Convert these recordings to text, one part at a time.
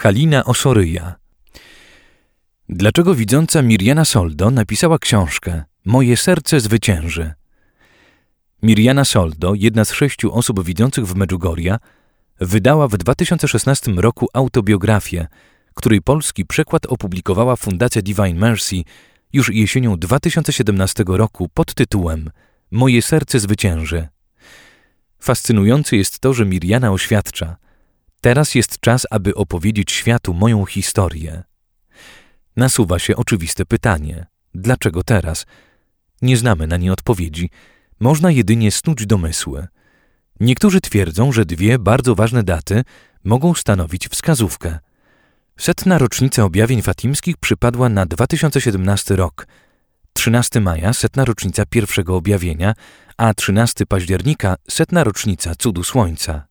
Halina Osoryja. Dlaczego widząca Mirjana Soldo napisała książkę Moje serce zwycięży? Mirjana Soldo, jedna z sześciu osób widzących w Medjugorje, wydała w 2016 roku autobiografię, której polski przekład opublikowała Fundacja Divine Mercy już jesienią 2017 roku pod tytułem Moje serce zwycięży. Fascynujące jest to, że Mirjana oświadcza – Teraz jest czas, aby opowiedzieć światu moją historię. Nasuwa się oczywiste pytanie: dlaczego teraz? Nie znamy na nie odpowiedzi, można jedynie snuć domysły. Niektórzy twierdzą, że dwie bardzo ważne daty mogą stanowić wskazówkę. Setna rocznica objawień fatimskich przypadła na 2017 rok. 13 maja setna rocznica pierwszego objawienia, a 13 października setna rocznica cudu słońca.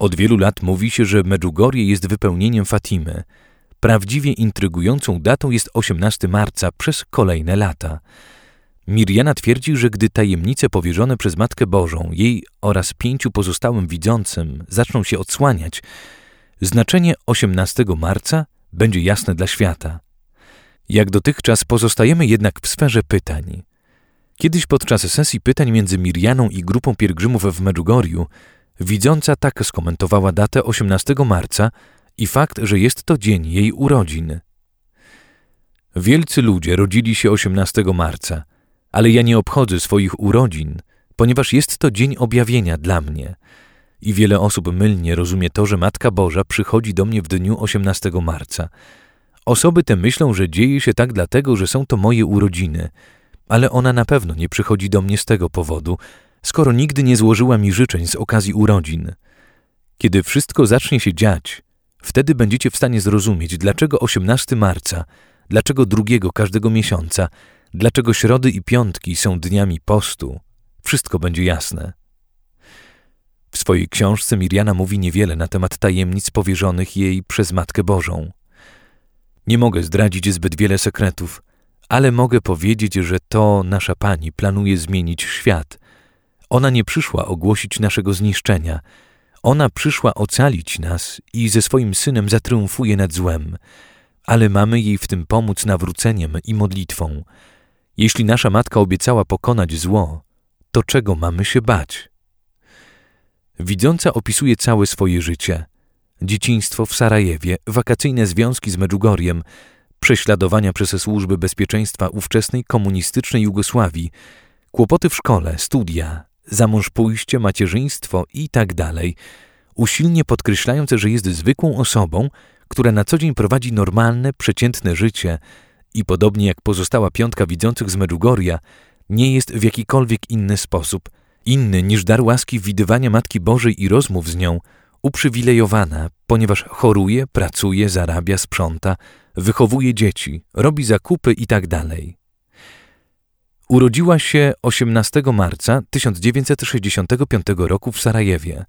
Od wielu lat mówi się, że Medjugorje jest wypełnieniem Fatimy. Prawdziwie intrygującą datą jest 18 marca przez kolejne lata. Mirjana twierdzi, że gdy tajemnice powierzone przez Matkę Bożą, jej oraz pięciu pozostałym widzącym zaczną się odsłaniać, znaczenie 18 marca będzie jasne dla świata. Jak dotychczas pozostajemy jednak w sferze pytań. Kiedyś podczas sesji pytań między Mirjaną i grupą pielgrzymów w Medjugorju Widząca tak skomentowała datę 18 marca i fakt, że jest to dzień jej urodzin. Wielcy ludzie rodzili się 18 marca, ale ja nie obchodzę swoich urodzin, ponieważ jest to dzień objawienia dla mnie. I wiele osób mylnie rozumie to, że Matka Boża przychodzi do mnie w dniu 18 marca. Osoby te myślą, że dzieje się tak dlatego, że są to moje urodziny, ale ona na pewno nie przychodzi do mnie z tego powodu, skoro nigdy nie złożyła mi życzeń z okazji urodzin. Kiedy wszystko zacznie się dziać, wtedy będziecie w stanie zrozumieć, dlaczego 18 marca, dlaczego drugiego każdego miesiąca, dlaczego środy i piątki są dniami postu. Wszystko będzie jasne. W swojej książce Miriana mówi niewiele na temat tajemnic powierzonych jej przez Matkę Bożą. Nie mogę zdradzić zbyt wiele sekretów, ale mogę powiedzieć, że to nasza Pani planuje zmienić świat – ona nie przyszła ogłosić naszego zniszczenia. Ona przyszła ocalić nas i ze swoim synem zatriumfuje nad złem, ale mamy jej w tym pomóc nawróceniem i modlitwą. Jeśli nasza matka obiecała pokonać zło, to czego mamy się bać? Widząca opisuje całe swoje życie. Dzieciństwo w Sarajewie, wakacyjne związki z Medjugorjem, prześladowania przez służby bezpieczeństwa ówczesnej komunistycznej Jugosławii, kłopoty w szkole, studia, za mąż pójście, macierzyństwo i tak dalej, usilnie podkreślając, że jest zwykłą osobą, która na co dzień prowadzi normalne, przeciętne życie i podobnie jak pozostała piątka widzących z Medjugorja, nie jest w jakikolwiek inny sposób, inny niż dar łaski widywania Matki Bożej i rozmów z nią, uprzywilejowana, ponieważ choruje, pracuje, zarabia, sprząta, wychowuje dzieci, robi zakupy i tak. Urodziła się 18 marca 1965 roku w Sarajewie.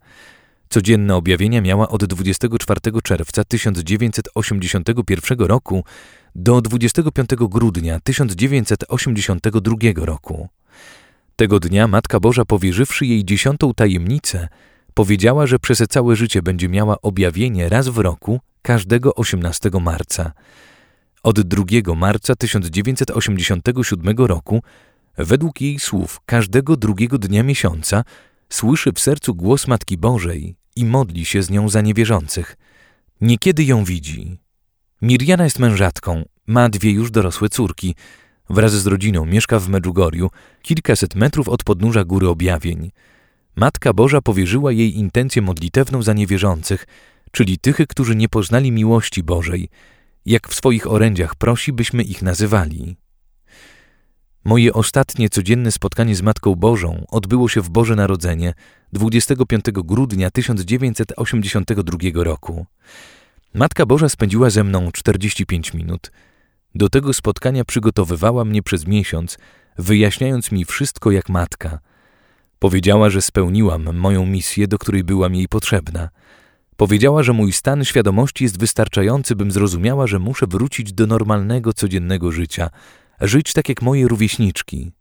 Codzienne objawienia miała od 24 czerwca 1981 roku do 25 grudnia 1982 roku. Tego dnia Matka Boża, powierzywszy jej dziesiątą tajemnicę, powiedziała, że przez całe życie będzie miała objawienie raz w roku, każdego 18 marca. Od 2 marca 1987 roku Według jej słów, każdego drugiego dnia miesiąca słyszy w sercu głos Matki Bożej i modli się z nią za niewierzących. Niekiedy ją widzi. Mirjana jest mężatką, ma dwie już dorosłe córki. Wraz z rodziną mieszka w Medjugorju, kilkaset metrów od podnóża Góry Objawień. Matka Boża powierzyła jej intencję modlitewną za niewierzących, czyli tych, którzy nie poznali miłości Bożej, jak w swoich orędziach prosi, byśmy ich nazywali. Moje ostatnie codzienne spotkanie z Matką Bożą odbyło się w Boże Narodzenie 25 grudnia 1982 roku. Matka Boża spędziła ze mną 45 minut. Do tego spotkania przygotowywała mnie przez miesiąc, wyjaśniając mi wszystko jak matka. Powiedziała, że spełniłam moją misję, do której byłam jej potrzebna. Powiedziała, że mój stan świadomości jest wystarczający, bym zrozumiała, że muszę wrócić do normalnego, codziennego życia – żyć tak jak moje rówieśniczki.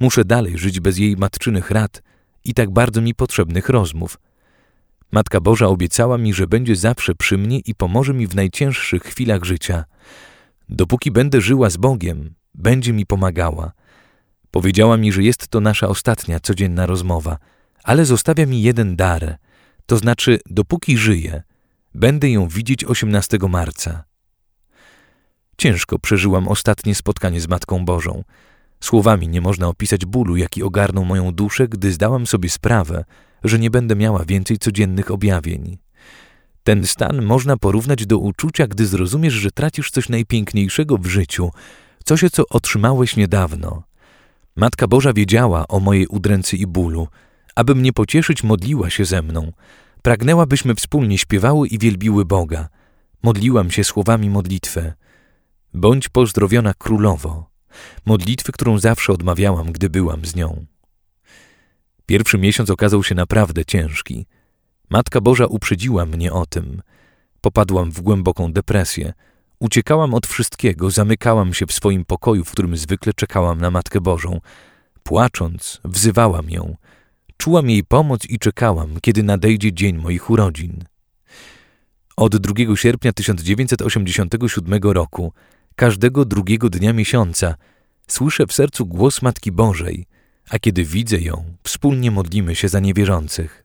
Muszę dalej żyć bez jej matczynych rad i tak bardzo mi potrzebnych rozmów. Matka Boża obiecała mi, że będzie zawsze przy mnie i pomoże mi w najcięższych chwilach życia. Dopóki będę żyła z Bogiem, będzie mi pomagała. Powiedziała mi, że jest to nasza ostatnia codzienna rozmowa, ale zostawia mi jeden dar, to znaczy, dopóki żyję, będę ją widzieć 18 marca. Ciężko przeżyłam ostatnie spotkanie z Matką Bożą. Słowami nie można opisać bólu, jaki ogarnął moją duszę, gdy zdałam sobie sprawę, że nie będę miała więcej codziennych objawień. Ten stan można porównać do uczucia, gdy zrozumiesz, że tracisz coś najpiękniejszego w życiu, coś, co otrzymałeś niedawno. Matka Boża wiedziała o mojej udręcy i bólu. Aby mnie pocieszyć, modliła się ze mną. Pragnęła, byśmy wspólnie śpiewały i wielbiły Boga. Modliłam się słowami modlitwy. Bądź pozdrowiona królowo. Modlitwy, którą zawsze odmawiałam, gdy byłam z nią. Pierwszy miesiąc okazał się naprawdę ciężki. Matka Boża uprzedziła mnie o tym. Popadłam w głęboką depresję. Uciekałam od wszystkiego, zamykałam się w swoim pokoju, w którym zwykle czekałam na Matkę Bożą. Płacząc, wzywałam ją. Czułam jej pomoc i czekałam, kiedy nadejdzie dzień moich urodzin. Od 2 sierpnia 1987 roku, każdego drugiego dnia miesiąca, słyszę w sercu głos Matki Bożej, a kiedy widzę ją, wspólnie modlimy się za niewierzących.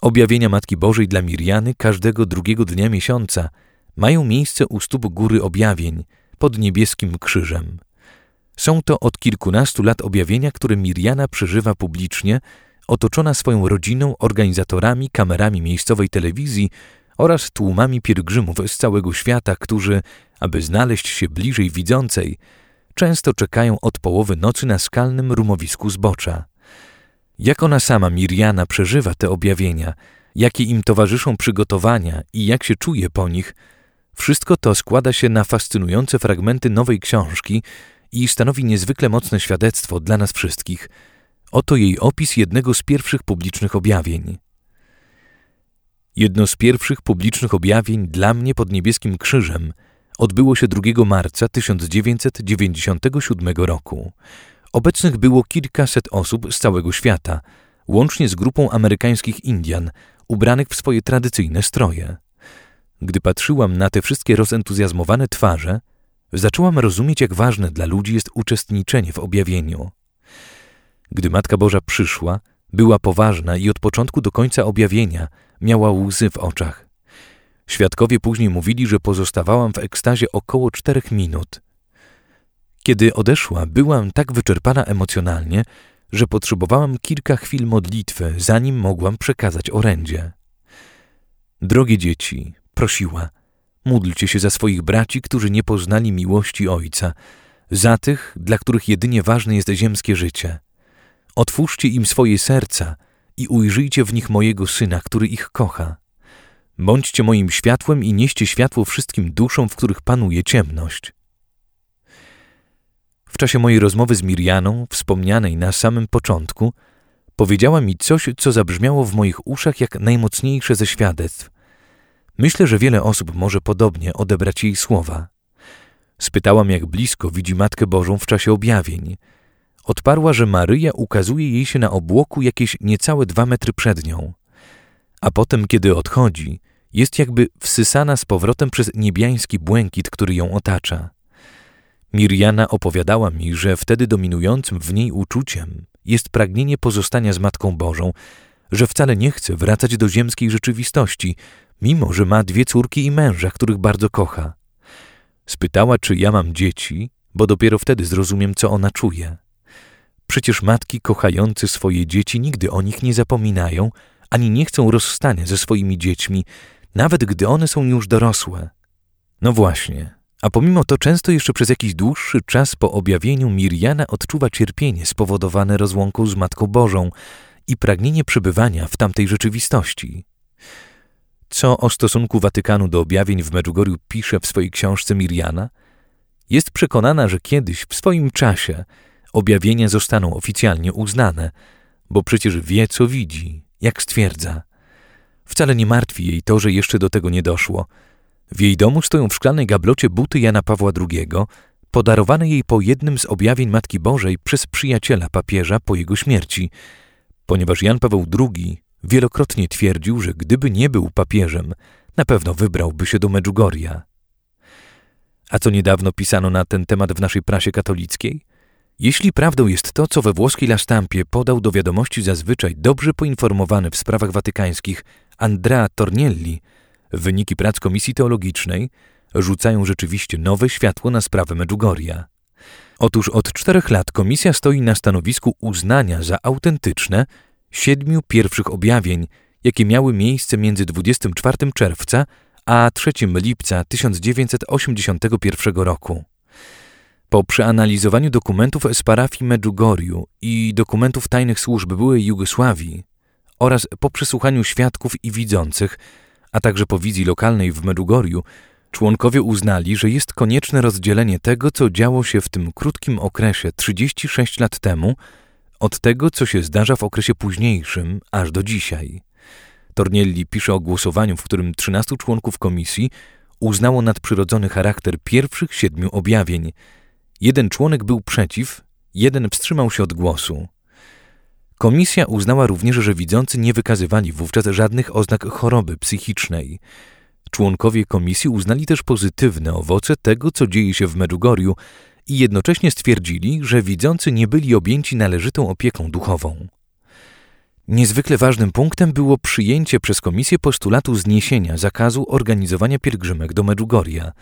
Objawienia Matki Bożej dla Miriany każdego drugiego dnia miesiąca mają miejsce u stóp Góry Objawień pod niebieskim krzyżem. Są to od kilkunastu lat objawienia, które Miriana przeżywa publicznie, otoczona swoją rodziną, organizatorami, kamerami miejscowej telewizji oraz tłumami pielgrzymów z całego świata, którzy, aby znaleźć się bliżej widzącej, często czekają od połowy nocy na skalnym rumowisku zbocza. Jak ona sama, Miriana, przeżywa te objawienia, jakie im towarzyszą przygotowania i jak się czuje po nich, wszystko to składa się na fascynujące fragmenty nowej książki i stanowi niezwykle mocne świadectwo dla nas wszystkich. Oto jej opis jednego z pierwszych publicznych objawień. Jedno z pierwszych publicznych objawień dla mnie pod niebieskim krzyżem odbyło się 2 marca 1997 roku. Obecnych było kilkaset osób z całego świata, łącznie z grupą amerykańskich Indian, ubranych w swoje tradycyjne stroje. Gdy patrzyłam na te wszystkie rozentuzjazmowane twarze, zaczęłam rozumieć, jak ważne dla ludzi jest uczestniczenie w objawieniu. Gdy Matka Boża przyszła, była poważna i od początku do końca objawienia miała łzy w oczach. Świadkowie później mówili, że pozostawałam w ekstazie około czterech minut. Kiedy odeszła, byłam tak wyczerpana emocjonalnie, że potrzebowałam kilka chwil modlitwy, zanim mogłam przekazać orędzie. Drogie dzieci, prosiła, módlcie się za swoich braci, którzy nie poznali miłości Ojca, za tych, dla których jedynie ważne jest ziemskie życie. Otwórzcie im swoje serca i ujrzyjcie w nich mojego Syna, który ich kocha. Bądźcie moim światłem i nieście światło wszystkim duszom, w których panuje ciemność. W czasie mojej rozmowy z Mirianą, wspomnianej na samym początku, powiedziała mi coś, co zabrzmiało w moich uszach jak najmocniejsze ze świadectw. Myślę, że wiele osób może podobnie odebrać jej słowa. Spytałam, jak blisko widzi Matkę Bożą w czasie objawień. Odparła, że Maryja ukazuje jej się na obłoku jakieś niecałe dwa metry przed nią. A potem, kiedy odchodzi, jest jakby wsysana z powrotem przez niebiański błękit, który ją otacza. Mirjana opowiadała mi, że wtedy dominującym w niej uczuciem jest pragnienie pozostania z Matką Bożą, że wcale nie chce wracać do ziemskiej rzeczywistości, mimo że ma dwie córki i męża, których bardzo kocha. Spytała, czy ja mam dzieci, bo dopiero wtedy zrozumiem, co ona czuje. Przecież matki kochające swoje dzieci nigdy o nich nie zapominają, ani nie chcą rozstania ze swoimi dziećmi, nawet gdy one są już dorosłe. No właśnie, a pomimo to często jeszcze przez jakiś dłuższy czas po objawieniu Mirjana odczuwa cierpienie spowodowane rozłąką z Matką Bożą i pragnienie przebywania w tamtej rzeczywistości. Co o stosunku Watykanu do objawień w Medjugorju pisze w swojej książce Mirjana? Jest przekonana, że kiedyś, w swoim czasie, objawienia zostaną oficjalnie uznane, bo przecież wie, co widzi, jak stwierdza. Wcale nie martwi jej to, że jeszcze do tego nie doszło – w jej domu stoją w szklanej gablocie buty Jana Pawła II, podarowane jej po jednym z objawień Matki Bożej przez przyjaciela papieża po jego śmierci, ponieważ Jan Paweł II wielokrotnie twierdził, że gdyby nie był papieżem, na pewno wybrałby się do Medjugorja. A co niedawno pisano na ten temat w naszej prasie katolickiej? Jeśli prawdą jest to, co we włoskiej La Stampie podał do wiadomości zazwyczaj dobrze poinformowany w sprawach watykańskich Andrea Tornielli, wyniki prac Komisji Teologicznej rzucają rzeczywiście nowe światło na sprawę Medjugorja. Otóż od czterech lat komisja stoi na stanowisku uznania za autentyczne siedmiu pierwszych objawień, jakie miały miejsce między 24 czerwca a 3 lipca 1981 roku. Po przeanalizowaniu dokumentów z parafii Medjugorju i dokumentów tajnych służb byłej Jugosławii oraz po przesłuchaniu świadków i widzących, a także po wizji lokalnej w Medjugorju, członkowie uznali, że jest konieczne rozdzielenie tego, co działo się w tym krótkim okresie 36 lat temu, od tego, co się zdarza w okresie późniejszym, aż do dzisiaj. Tornielli pisze o głosowaniu, w którym 13 członków komisji uznało nadprzyrodzony charakter pierwszych siedmiu objawień. Jeden członek był przeciw, jeden wstrzymał się od głosu. Komisja uznała również, że widzący nie wykazywali wówczas żadnych oznak choroby psychicznej. Członkowie komisji uznali też pozytywne owoce tego, co dzieje się w Medjugorju i jednocześnie stwierdzili, że widzący nie byli objęci należytą opieką duchową. Niezwykle ważnym punktem było przyjęcie przez komisję postulatu zniesienia zakazu organizowania pielgrzymek do Medjugorja.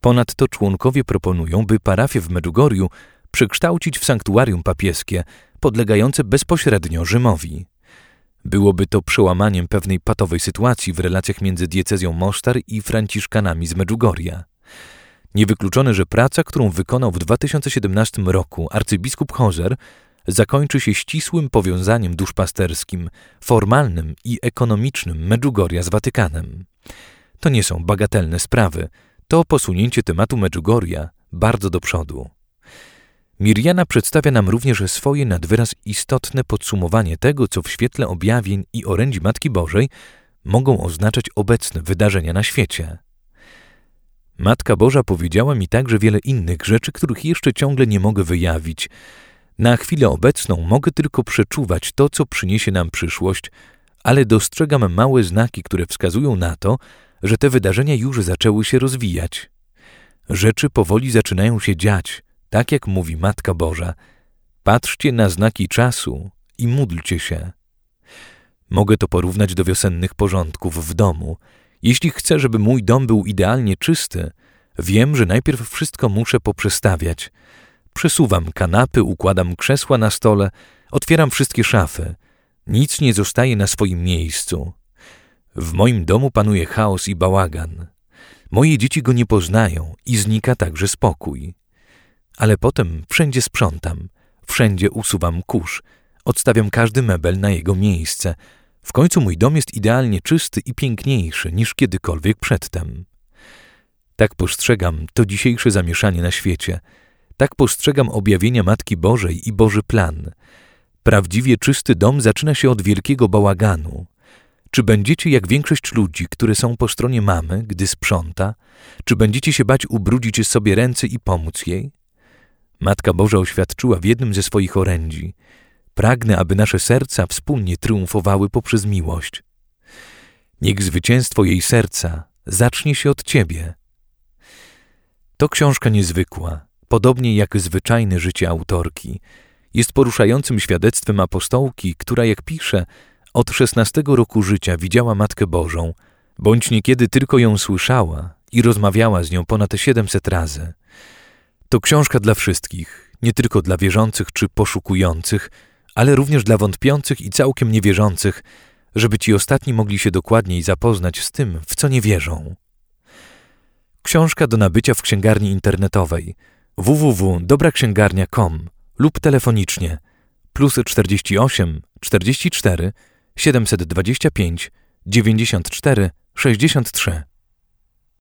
Ponadto członkowie proponują, by parafię w Medjugorju przekształcić w sanktuarium papieskie, podlegające bezpośrednio Rzymowi. Byłoby to przełamaniem pewnej patowej sytuacji w relacjach między diecezją Mostar i franciszkanami z Medjugorja. Niewykluczone, że praca, którą wykonał w 2017 roku arcybiskup Hozer, zakończy się ścisłym powiązaniem duszpasterskim, formalnym i ekonomicznym Medjugorja z Watykanem. To nie są bagatelne sprawy, to posunięcie tematu Medjugorja bardzo do przodu. Mirjana przedstawia nam również swoje nadwyraz istotne podsumowanie tego, co w świetle objawień i orędzi Matki Bożej mogą oznaczać obecne wydarzenia na świecie. Matka Boża powiedziała mi także wiele innych rzeczy, których jeszcze ciągle nie mogę wyjawić. Na chwilę obecną mogę tylko przeczuwać to, co przyniesie nam przyszłość, ale dostrzegam małe znaki, które wskazują na to, że te wydarzenia już zaczęły się rozwijać. Rzeczy powoli zaczynają się dziać, tak jak mówi Matka Boża. Patrzcie na znaki czasu i módlcie się. Mogę to porównać do wiosennych porządków w domu – jeśli chcę, żeby mój dom był idealnie czysty, wiem, że najpierw wszystko muszę poprzestawiać. Przesuwam kanapy, układam krzesła na stole, otwieram wszystkie szafy. Nic nie zostaje na swoim miejscu. W moim domu panuje chaos i bałagan. Moje dzieci go nie poznają i znika także spokój. Ale potem wszędzie sprzątam, wszędzie usuwam kurz, odstawiam każdy mebel na jego miejsce – w końcu mój dom jest idealnie czysty i piękniejszy niż kiedykolwiek przedtem. Tak postrzegam to dzisiejsze zamieszanie na świecie. Tak postrzegam objawienia Matki Bożej i Boży plan. Prawdziwie czysty dom zaczyna się od wielkiego bałaganu. Czy będziecie jak większość ludzi, które są po stronie mamy, gdy sprząta? Czy będziecie się bać ubrudzić sobie ręce i pomóc jej? Matka Boża oświadczyła w jednym ze swoich orędzi – Pragnę, aby nasze serca wspólnie triumfowały poprzez miłość. Niech zwycięstwo jej serca zacznie się od Ciebie. To książka niezwykła, podobnie jak zwyczajne życie autorki. Jest poruszającym świadectwem apostołki, która, jak pisze, od szesnastego roku życia widziała Matkę Bożą, bądź niekiedy tylko ją słyszała i rozmawiała z nią ponad siedemset razy. To książka dla wszystkich, nie tylko dla wierzących czy poszukujących, ale również dla wątpiących i całkiem niewierzących, żeby ci ostatni mogli się dokładniej zapoznać z tym, w co nie wierzą. Książka do nabycia w księgarni internetowej www.dobraksięgarnia.com lub telefonicznie plus 48 44 725 94 63